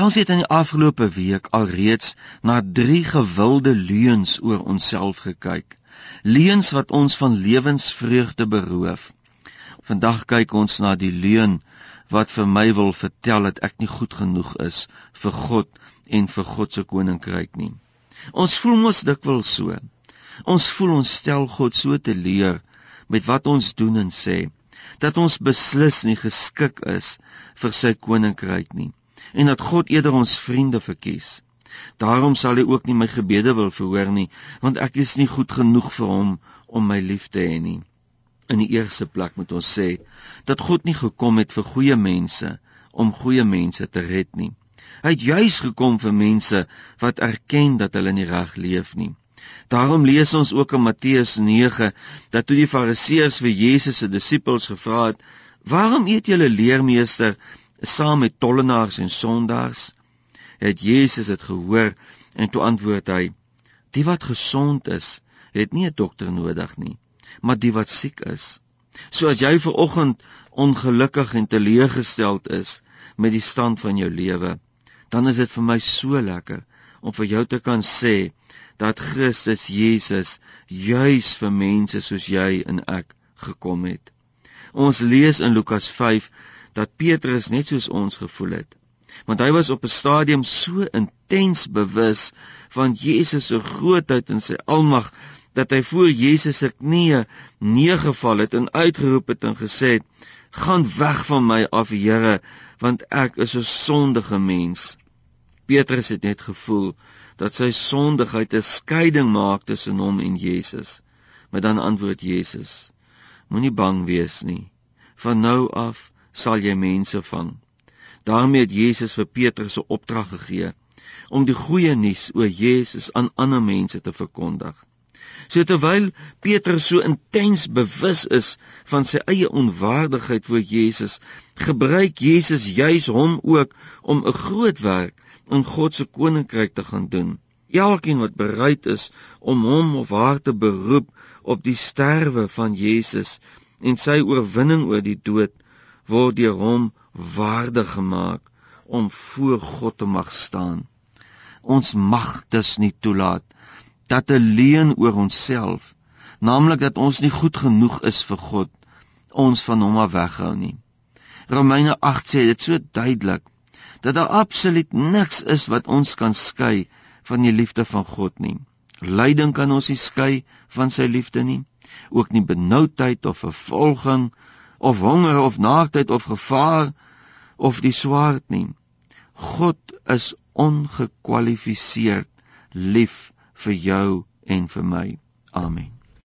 Ons het in die afgelope week alreeds na drie gewilde leuns oor onsself gekyk. Leuns wat ons van lewensvreugde beroof. Vandag kyk ons na die leuen wat vir my wil vertel dat ek nie goed genoeg is vir God en vir God se koninkryk nie. Ons voel mos dikwels so. Ons voel ons stel God so te leer met wat ons doen en sê dat ons beslis nie geskik is vir sy koninkryk nie en dat God eerder ons vriende verkies. Daarom sal hy ook nie my gebede wil verhoor nie, want ek is nie goed genoeg vir hom om my lief te hê nie. In die eerste plek moet ons sê dat God nie gekom het vir goeie mense om goeie mense te red nie. Hy het juis gekom vir mense wat erken dat hulle nie reg leef nie. Daarom lees ons ook in Matteus 9 dat toe die Fariseërs vir Jesus se disippels gevra het: "Waarom eet julle leermeester saam met tollenaars en sondaars het Jesus dit gehoor en toe antwoord hy die wat gesond is het nie 'n dokter nodig nie maar die wat siek is. So as jy ver oggend ongelukkig en teleurgesteld is met die stand van jou lewe dan is dit vir my so lekker om vir jou te kan sê dat Christus Jesus juis vir mense soos jy en ek gekom het. Ons lees in Lukas dat Petrus net soos ons gevoel het. Want hy was op 'n stadium so intens bewus van Jesus se grootheid en sy almag dat hy voor Jesus se knieë neergeval het en uitgeroep het en gesê het: "Gaan weg van my af, Here, want ek is 'n sondige mens." Petrus het net gevoel dat sy sondigheid 'n skeiding maak tussen hom en Jesus. Maar dan antwoord Jesus: Moenie bang wees nie. Van nou af sal jy mense vang. daarmee het Jesus vir Petrus 'n opdrag gegee om die goeie nuus oor Jesus aan ander mense te verkondig. So terwyl Petrus so intens bewus is van sy eie onwaardigheid voor Jesus, gebruik Jesus juis hom ook om 'n groot werk in God se koninkryk te gaan doen. Elkeen wat bereid is om hom of haar te beroep op die sterwe van Jesus en sy oorwinning oor die dood, word deur hom waardig gemaak om voor God te mag staan. Ons mag dus nie toelaat dat 'n leuen oor onsself, naamlik dat ons nie goed genoeg is vir God, ons van hom af weghou nie. Romeine 8 sê dit so duidelik dat daar absoluut niks is wat ons kan skei van die liefde van God nie. Lyding kan ons nie skei van sy liefde nie, ook nie benoudheid of vervolging of honger of naaktheid of gevaar of die swaard nie. God is ongekwalifiseerd lief vir jou en vir my. Amen.